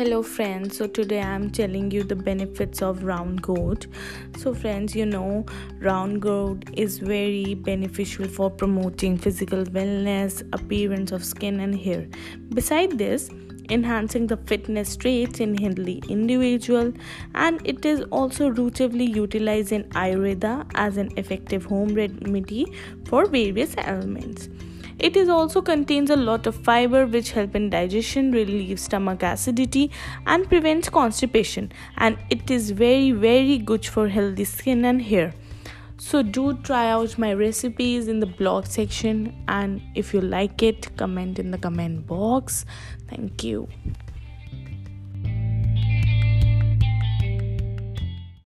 hello friends. So today i'm telling you the benefits of round gourd so friends you know round gourd is very beneficial for promoting physical wellness appearance of skin and hair. Beside this enhancing the fitness traits in healthy individual and it is also routinely utilized in ayurveda as an effective home remedy for various ailments it is also contains a lot of fiber which help in digestion, relieve stomach acidity and prevents constipation and it is very very good for healthy skin and hair. So do try out my recipes in the blog section and if you like it comment in the comment box. Thank you.